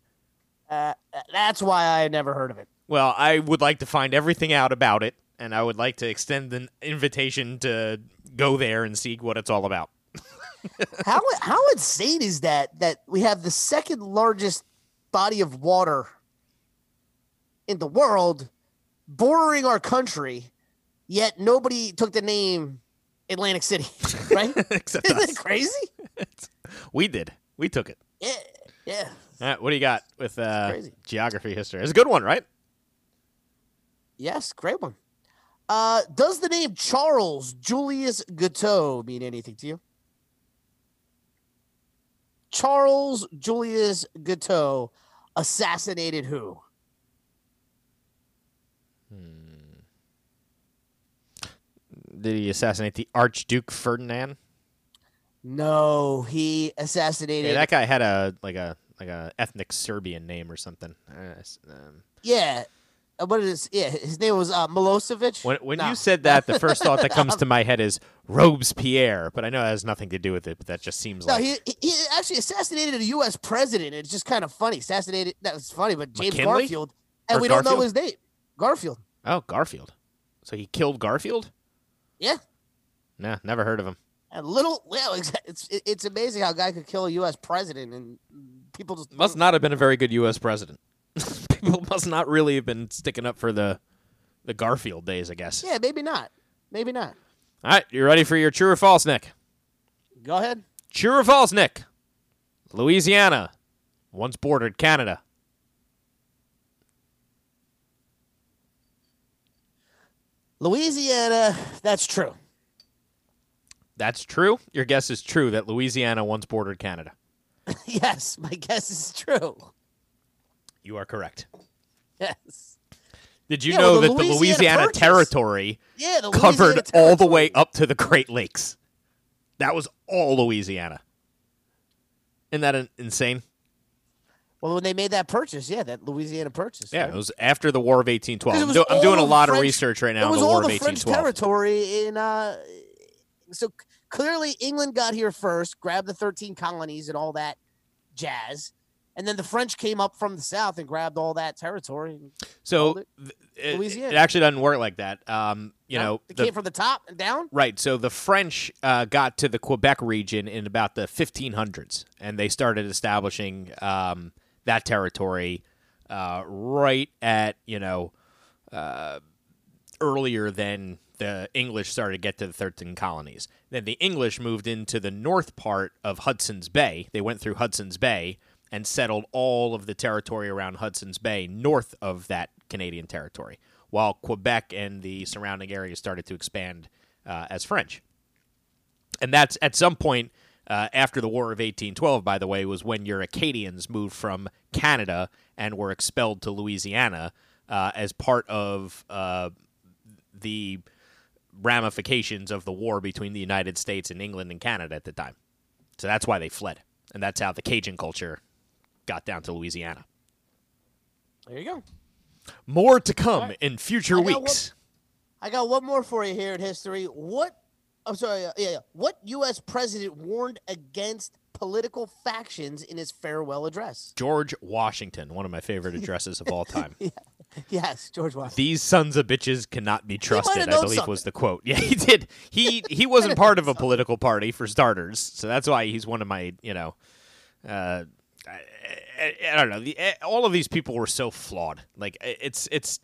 Uh, that's why I had never heard of it. Well, I would like to find everything out about it, and I would like to extend an invitation to go there and see what it's all about. How how insane is that? That we have the second largest body of water in the world, bordering our country, yet nobody took the name Atlantic City, right? Isn't us. it crazy? We did. We took it. Yeah, yeah. All right, what do you got with uh, geography history? It's a good one, right? Yes, great one. Uh, does the name Charles Julius Guiteau mean anything to you? Charles Julius Guiteau assassinated who? Did he assassinate the Archduke Ferdinand? No, he assassinated. Yeah, that guy had a like a like a ethnic Serbian name or something. Uh, um, yeah. Uh, What is? Yeah, his name was uh, Milosevic. when when No. you said that, the first thought that comes to my head is Robespierre, but I know it has nothing to do with it. But that just seems No, like he he actually assassinated a U.S. president. It's just kind of funny. Assassinated. That was funny, but James McKinley? Garfield, and Or we don't know his name. Garfield. oh Garfield. So he killed Garfield? Yeah. Nah, never heard of him. A little, well, it's it's amazing how a guy could kill a U.S. president and people just Must not have been a very good U.S. president. People must not really have been sticking up for the the Garfield days, I guess. Yeah, maybe not, maybe not. All right, you ready for your true or false, Nick? Go ahead. True or false, Nick? Louisiana once bordered Canada. Louisiana, that's true. That's true. Your guess is true that Louisiana once bordered Canada. yes, my guess is true. You are correct. Yes. Did you Yeah, know well, the that the Louisiana Louisiana Purchase- territory Yeah, the covered Louisiana all the way up to the Great Lakes? That was all Louisiana. Isn't that in- insane? Well, when they made that purchase, yeah, that Louisiana purchase. Yeah, right? it was after the War of 1812. I'm, do- I'm doing a the lot of research right now it on was the War all of the French 1812. territory in. Uh, so clearly, England got here first, grabbed the thirteen colonies and all that jazz, and then the French came up from the south and grabbed all that territory. So it it, Louisiana. it actually doesn't work like that. Um, you No, know, it the- came from the top and down. Right. So the French uh, got to the Quebec region in about the 1500s, and they started establishing um, that territory uh, right at you know uh, earlier than the English started to get to the 13 colonies. Then the English moved into the north part of Hudson's Bay. They went through Hudson's Bay and settled all of the territory around Hudson's Bay north of that Canadian territory, while Quebec and the surrounding areas started to expand uh, as French. And that's at some point uh, after the War of 1812, by the way, was when your Acadians moved from Canada and were expelled to Louisiana uh, as part of uh, the ramifications of the war between the United States and England and Canada at the time. So that's why they fled. And that's how the Cajun culture got down to Louisiana. There you go. More to come right. in future I got one- weeks. I got one more for you here in history. What? I'm sorry. Yeah, yeah. What U.S. president warned against political factions in his farewell address? George Washington, one of my favorite addresses of all time. Yes, George Washington. These sons of bitches cannot be trusted. I believe was the quote. Yeah, he did. He he wasn't part of a political party for starters, so that's why he's one of my you know. Uh, I, I, I don't know. The, eh, all of these people were so flawed. Like eh, it's it's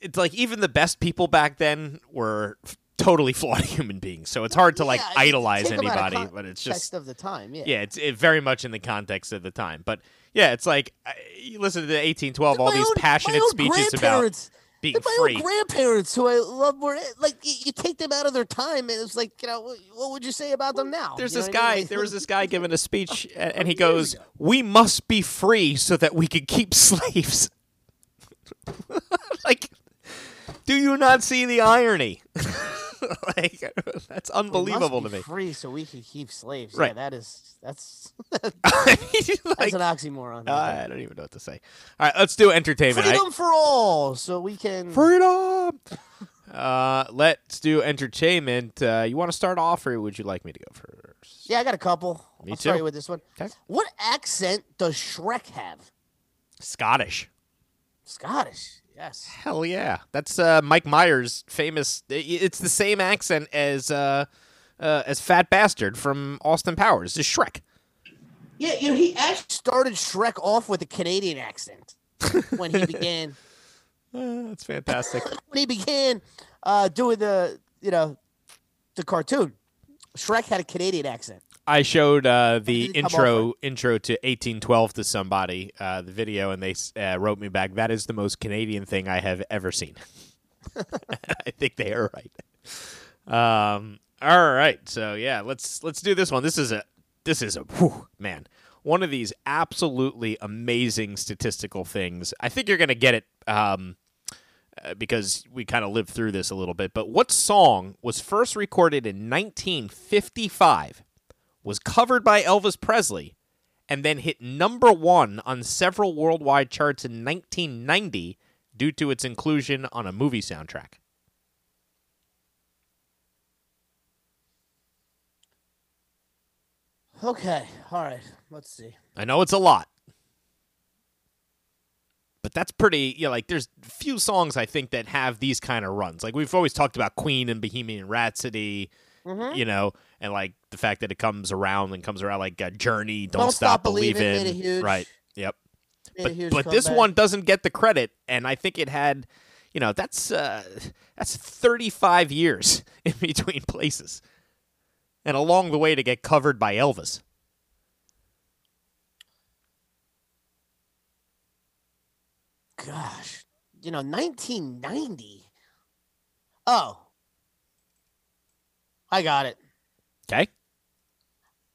it's like even the best people back then were totally flawed human beings. So it's hard to like Yeah, idolize take 'em out anybody, but it's just of the time. Yeah. yeah, it's it very much in the context of the time. But yeah, it's like you listen to the 1812, all these own- passionate speeches about being my free. own grandparents, who I love more, eh, like you, take them out of their time, and it's like, you know, what, would you say about them now? There's You this what I mean? guy. There was this guy giving a speech, a- and he goes, "We must be free so that we can keep slaves." like, do you not see the irony? like, that's unbelievable to me. Free so we can keep slaves. Right. Yeah, that is that's I mean, that's an oxymoron. I don't even know what to say. All right, let's do entertainment. Freedom for all, so we can. Freedom. Uh, let's do entertainment. Uh, you want to start off, or would you like me to go first? yeah, I got a couple. Me I'll start too. you with this one. What accent does Shrek have? Scottish. Scottish. Yes. Hell yeah, that's uh, Mike Myers' famous. It's the same accent as uh, uh, as Fat Bastard from Austin Powers. It's Shrek. Yeah, you know, he actually started Shrek off with a Canadian accent when he began Uh, that's fantastic. when he began uh, doing the you know the cartoon. Shrek had a Canadian accent. I showed uh, the intro intro to 1812 to somebody, uh, the video, and they uh, wrote me back. That is the most Canadian thing I have ever seen. I think they are right. Um, all right, so yeah, let's let's do this one. This is a this is a whew, man one of these absolutely amazing statistical things. I think you're gonna get it. Um, uh, because we kind of lived through this a little bit, but what song was first recorded in 1955 was covered by Elvis Presley and then hit number one on several worldwide charts in 1990 due to its inclusion on a movie soundtrack. Okay, all right. Let's see. I know it's a lot, but that's pretty. You know, like there's few songs I think that have these kind of runs. Like we've always talked about Queen and Bohemian Rhapsody, Mhm. you know, and like the fact that it comes around and comes around like a Journey, Don't, Don't Stop, Stop Believing, huge- right? Yep. But but this one doesn't get the credit, and I think it had, you know, that's uh, that's 35 years in between places, and along the way to get covered by Elvis. Gosh, you know, 1990. Oh, I got it. Okay,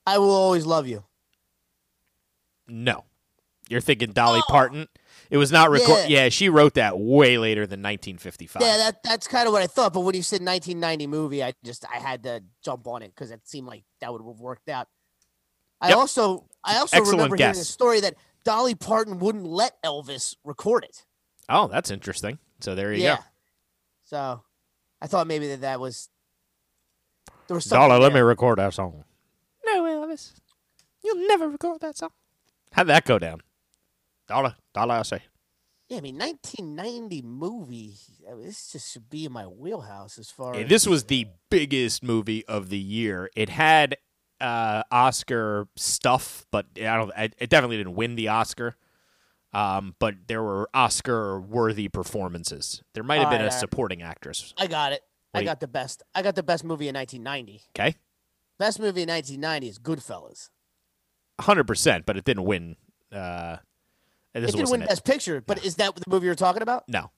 I will always love you. no, you're thinking Dolly Oh. Parton. It was not recorded. Yeah. Yeah. she wrote that way later than 1955. Yeah, that that's kind of what I thought. But when you said 1990 movie, I just I had to jump on it because it seemed like that would have worked out. I Yep. also I also Excellent remember hearing a story that Dolly Parton wouldn't let Elvis record it. Oh, that's interesting. So there you yeah. go. So I thought maybe that that was there was something. Dollar, let me record that song. No, Elvis. You'll never record that song. How'd that go down? Dollar, dollar, I say. Yeah, I mean, 1990 movie. I mean, this just should be in my wheelhouse as far Yeah, as this was the biggest movie of the year. It had uh, Oscar stuff, but I don't. It it definitely didn't win the Oscar. Um, but there were Oscar-worthy performances. There might have been right, a all right. supporting actress. I got it. What I got the best. I got the best movie in 1990. Okay, Best movie in 1990 is Goodfellas. hundred percent, but it didn't win. Uh, it didn't win it. Best Picture, but is that the movie you're talking about? No,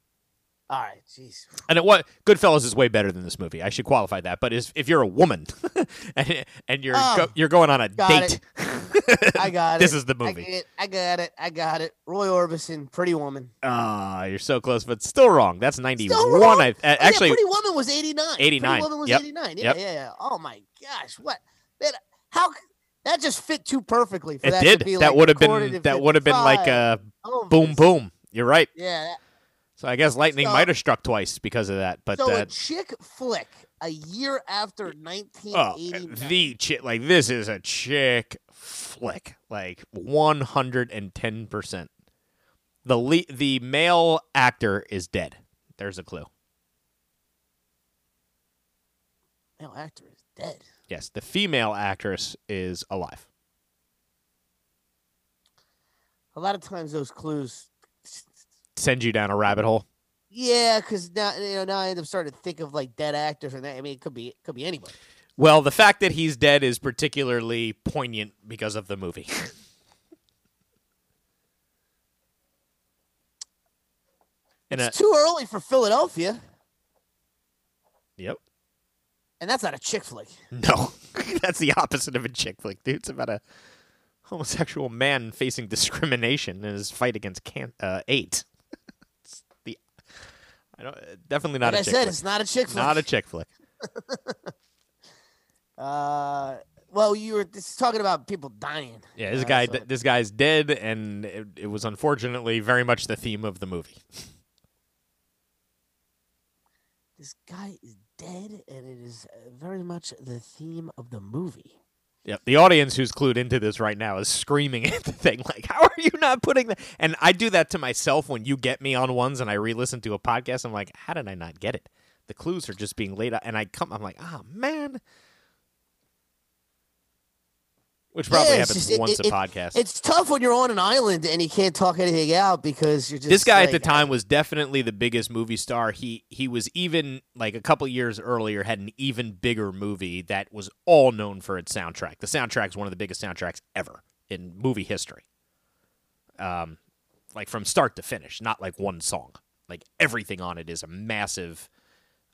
All right, jeez. and it was Goodfellas is way better than this movie. I should qualify that. But is, if you're a woman and, and you're Oh, go, you're going on a date, I got it. This is the I movie. it. I got it. I got it. Roy Orbison, Pretty Woman. ah, you're so close, but still wrong. That's 91. Still wrong? I, Oh, yeah, actually, Pretty Woman was 89. 89. Pretty Woman was Yep. 89. Yeah, Yep. yeah, yeah. Oh my gosh, what? Man, how? That just fit too perfectly for it that did. to be that like would have been that would have been like a Oh, boom boom. You're right. Yeah. that- So I guess lightning So- might have struck twice because of that. But so uh, a chick flick a year after oh, 1989. the chick like this is a chick flick, like one hundred and ten percent. The le- the male actor is dead. There's a clue. male actor is dead. Yes, the female actress is alive. A lot of times those clues. Send you down a rabbit hole. Yeah, because now you know now I end up starting to think of like dead actors and that. I mean, it could be it could be anybody. Well, the fact that he's dead is particularly poignant because of the movie. It's uh, too early for Philadelphia, yep. and that's not a chick flick. No, that's the opposite of a chick flick, dude. It's about a homosexual man facing discrimination in his fight against can- uh. It's the I don't definitely not like a I chick said, flick. it's not a chick flick. Not a chick flick. Uh, well, you were just talking about people dying. Yeah, this Uh, guy, so- this guy's dead, and it, it was unfortunately very much the theme of the movie. This guy is dead, and it is uh, very much the theme of the movie. Yep. The audience who's clued into this right now is screaming at the thing like, "How are you not putting that?" And I do that to myself when you get me on ones and I re-listen to a podcast. I'm like, "How did I not get it?" The clues are just being laid out, and I come, I'm like, "Oh man," which probably Yeah, happens just- once it- a it- podcast. It's tough when you're on an island and you can't talk anything out because you're just. this guy at the time was definitely the biggest movie star. He he was even like a couple years earlier had an even bigger movie that was all known for its soundtrack. The soundtrack is one of the biggest soundtracks ever in movie history. Um, like from start to finish, not like one song. Like everything on it is a massive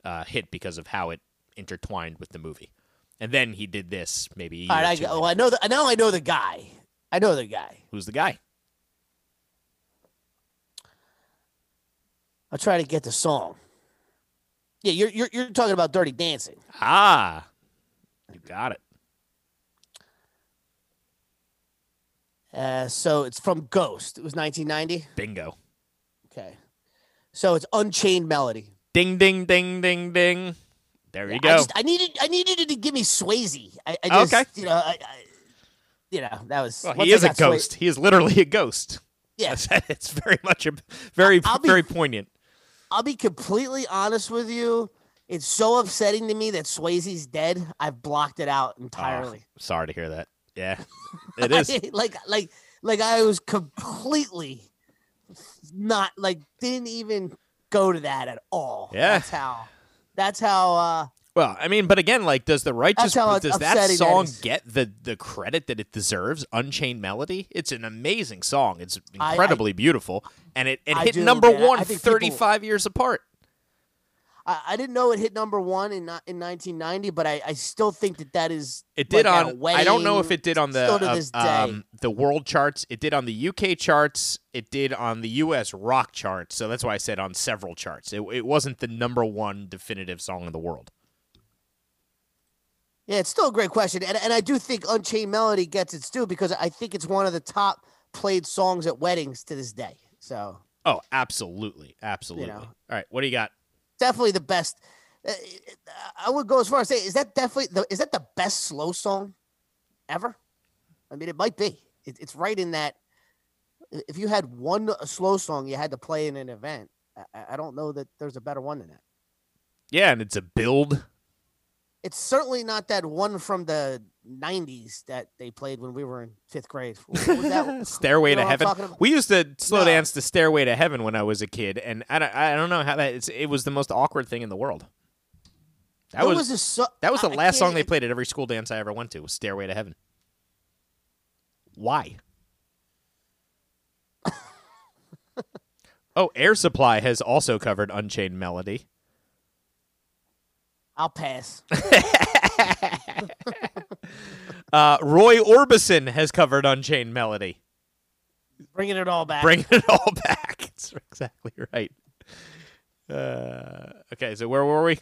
uh, hit because of how it intertwined with the movie. And then he did this maybe. All right, I, go- well, I know the, now I know the guy. I know the guy. Who's the guy? I'll try to get the song. Yeah, you're you're, you're talking about Dirty Dancing. Ah, you got it. Uh, so it's from Ghost. It was 1990. Bingo. Okay. So it's Unchained Melody. Ding ding ding ding ding. There you I go. just I needed I needed you to give me Swayze. I, I oh, just Okay. you know I, I you know that was Well, he is a Sway- ghost. He is literally a ghost. Yeah. It's very much a very I'll be- very poignant. I'll be completely honest with you. It's so upsetting to me that Swayze's dead. I've blocked it out ah, entirely. Oh, sorry to hear that. Yeah, it is. like like like I was completely not like didn't even go to that at all. Yeah. That's how that's how uh Well, I mean, but again, like, does the righteous does that upsetting that song get the the credit that it deserves? Unchained Melody. It's an amazing song. It's I- incredibly beautiful, and it, it I hit do, number man. One I think people- 35 years apart. I, I didn't know it hit number one in in 1990, but I, I still think that that is It did like, on. I don't know if it did on the uh, um, the world charts. It did on the UK charts. It did on the US rock charts. So that's why I said on several charts. It, it wasn't the number one definitive song in the world. Yeah, it's still a great question, and and I do think Unchained Melody gets its due because I think it's one of the top played songs at weddings to this day. So Oh, absolutely, absolutely. know. All right, what do you got? Definitely the best. uh, I would go as far as say, is that definitely the is that the best slow song ever? I mean, it might be. It, it's right in that. If you had one slow song you had to play in an event, I, I don't know that there's a better one than that. Yeah, and it's a build. It's certainly not that one from the '90s that they played when we were in fifth grade. Was that? Stairway You know to Heaven. We used to slow No. dance to Stairway to Heaven when I was a kid, and I don't, I don't know how that. It was the most awkward thing in the world. That There was, a so- that was the I- I last can't song they played at every school dance I ever went to. Was Stairway to Heaven. Why? oh, Air Supply has also covered Unchained Melody. I'll pass. Uh, Roy Orbison has covered Unchained Melody. Bringing it all back. Bringing it all back. It's exactly right. Uh, okay, so where were we?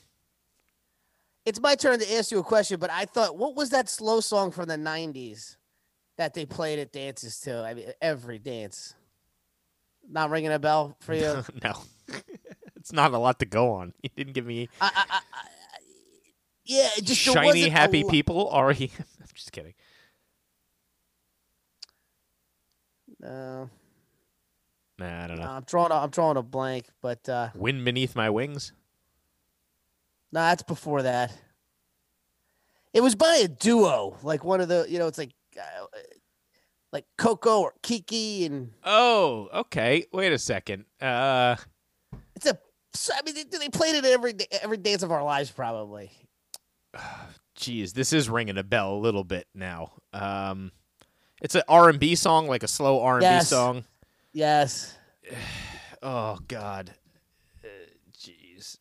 It's my turn to ask you a question, but I thought, what was that slow song from the '90s that they played at dances too? I mean, every dance. Not ringing a bell for you. no, it's not a lot to go on. You didn't give me I, I, I, I, yeah, it just shiny, happy lo- people. Are you? I'm just kidding. No, Nah, I don't know. I'm drawing. A, I'm drawing a blank, but uh, Wind beneath my wings. no, that's before that. It was by a duo, like one of the, you know, it's like, uh, like Coco or Kiki, and Oh, okay. Wait a second. Uh, it's a. I mean, they, they played it every day- every dance of our lives, probably. geez, this is ringing a bell a little bit now. Um, it's an R and B song, like a slow R and B Yes. song. Yes. Oh God, Uh, jeez.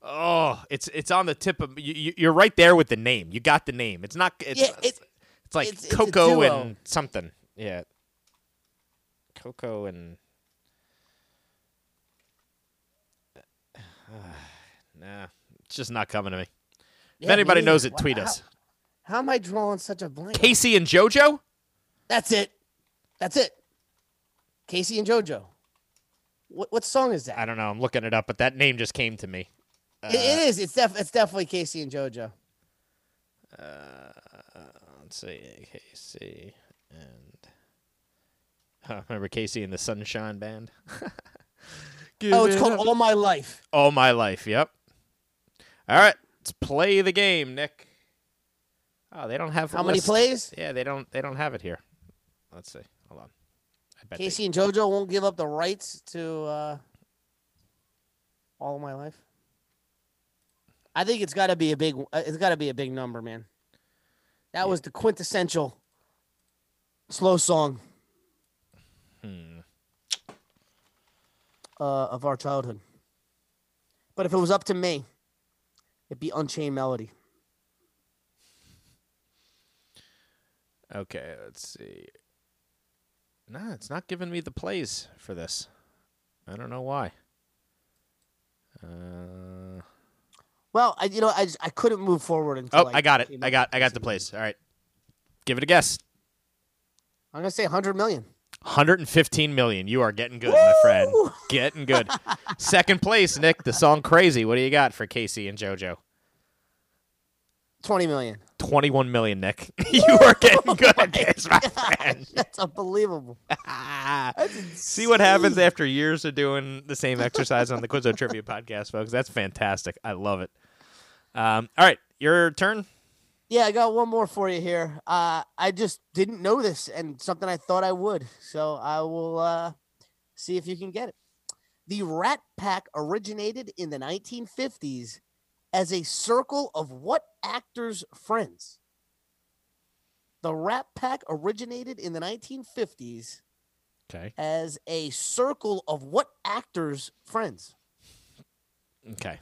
oh, it's it's on the tip of you, you- you're right there with the name. You got the name. It's not. It's Yeah, it's, it- like it's- it's Coco duo. and something. Yeah, Coco and. nah, it's just not coming to me. Yeah, if anybody knows it, tweet us. How am I drawing such a blank? K-Ci and JoJo. That's it. That's it. K-Ci and JoJo. What what song is that? I don't know. I'm looking it up, but that name just came to me. It- it is. It's def- It's definitely K-Ci and JoJo. Uh, Let's see, K-Ci and remember KC and the Sunshine Band. Oh, it's called All My Life. All My Life. Yep. All right, let's play the game, Nick. Oh, they don't have How many plays? Yeah, they don't. They don't have it here. Let's see. Hold on. I bet. they- K-Ci and JoJo won't give up the rights to uh, All My Life. I think it's got to be a big. uh, It's got to be a big number, man. That was the quintessential slow song Hmm. uh, of our childhood. But if it was up to me, it'd be Unchained Melody. Okay, let's see. Nah, it's not giving me the plays for this. I don't know why. Uh, Well, I you know I just, I couldn't move forward until. oh, like, I got it. I got. I got the plays. All right, give it a guess. I'm gonna say 100 million. 115 million. You are getting good, my friend. Getting good. Second place, Nick. The song "Crazy." What do you got for K-Ci and JoJo? 20 million. 21 million, Nick. you are getting good at this, my friend. That's unbelievable. See what happens after years of doing the same exercise on the Quizzo Trivia podcast, folks. That's fantastic. I love it. Um, all right, your turn. Yeah, I got one more for you here. Uh, I just didn't know this, and something I thought I would. So I will uh, see if you can get it. The Rat Pack originated in the 1950s as a circle of what actors' friends? The Rat Pack originated in the 1950s Okay. as a circle of what actors' friends? Okay.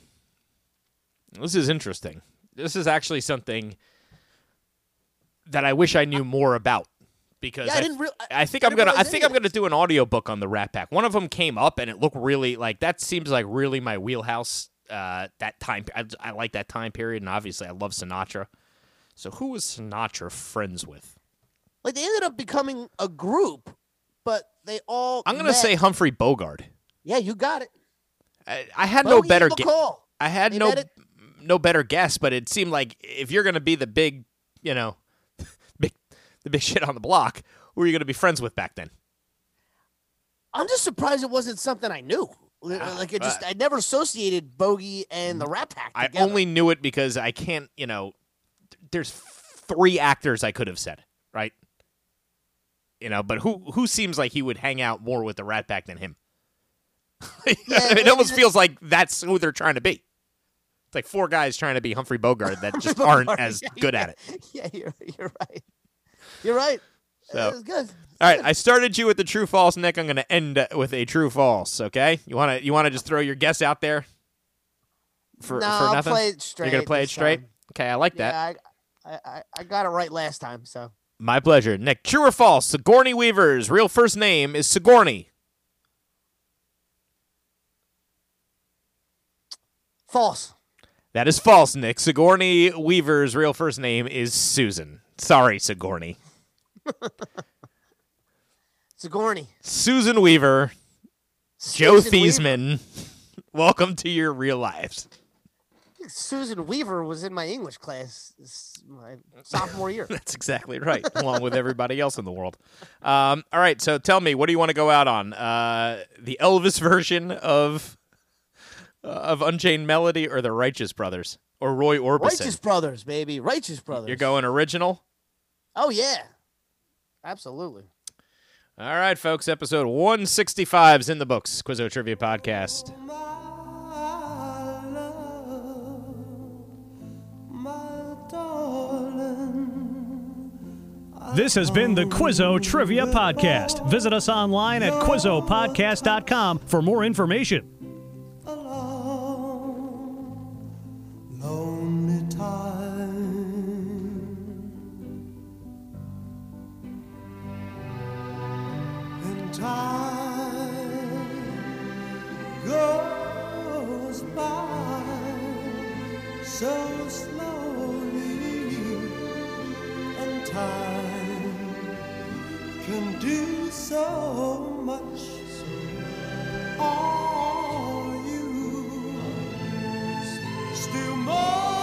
This is interesting. This is actually something that I wish I knew more about because Yeah, I, I didn't. Re- I think I I'm gonna. I think I'm gonna do an audiobook on the Rat Pack. One of them came up and it looked really like that. Seems like really my wheelhouse. Uh, that time, I, I like that time period, and obviously I love Sinatra. So who was Sinatra friends with? Like they ended up becoming a group, but they all. I'm gonna met- say Humphrey Bogart. Yeah, you got it. I, I had no better. and gu- Bacall. I had They no no better guess, but it seemed like if you're gonna be the big, you know, the big shit on the block, who are you gonna be friends with back then? I'm just surprised it wasn't something I knew. Like it just, I never associated Bogey and the Rat Pack. Ah, I only knew it because I can't, you know, there's three actors I could have said, right? You know, but who who seems like he would hang out more with the Rat Pack than him? Yeah, it almost it- feels like that's who they're trying to be. It's like four guys trying to be Humphrey Bogart that just aren't as yeah, good yeah. at it. Yeah, you're, you're right. You're right. So- It was good. All right, I started you with the true false, Nick. I'm going to end with a true false. Okay, you want to you want to just throw your guess out there for no, for I'll nothing? play it straight. You're going to play it straight. time. Okay, I like that. Yeah, I, I, I, I got it right last time. So My pleasure. Nick, true or false? Sigourney Weaver's real first name is Sigourney. false. That is false, Nick. Sigourney Weaver's real first name is Susan. Sorry, Sigourney. Sigourney. Susan Weaver, Joe Susan Weaver- Theismann. Welcome to your real lives. Susan Weaver was in my English class my sophomore year. That's exactly right, along with everybody else in the world. Um, all right, so tell me, what do you want to go out on? Uh, the Elvis version of uh, of Unchained Melody, or the Righteous Brothers, or Roy Orbison? Righteous Brothers, baby. Righteous Brothers. You're going original. Oh yeah, absolutely. All right, folks. Episode 165 is in the books. Quizzo Trivia Podcast. This has been the Quizzo Trivia Podcast. Visit us online at QuizzoPodcast.com for more information. lonely time. Goes by so slowly, and time can do so much. Are you still more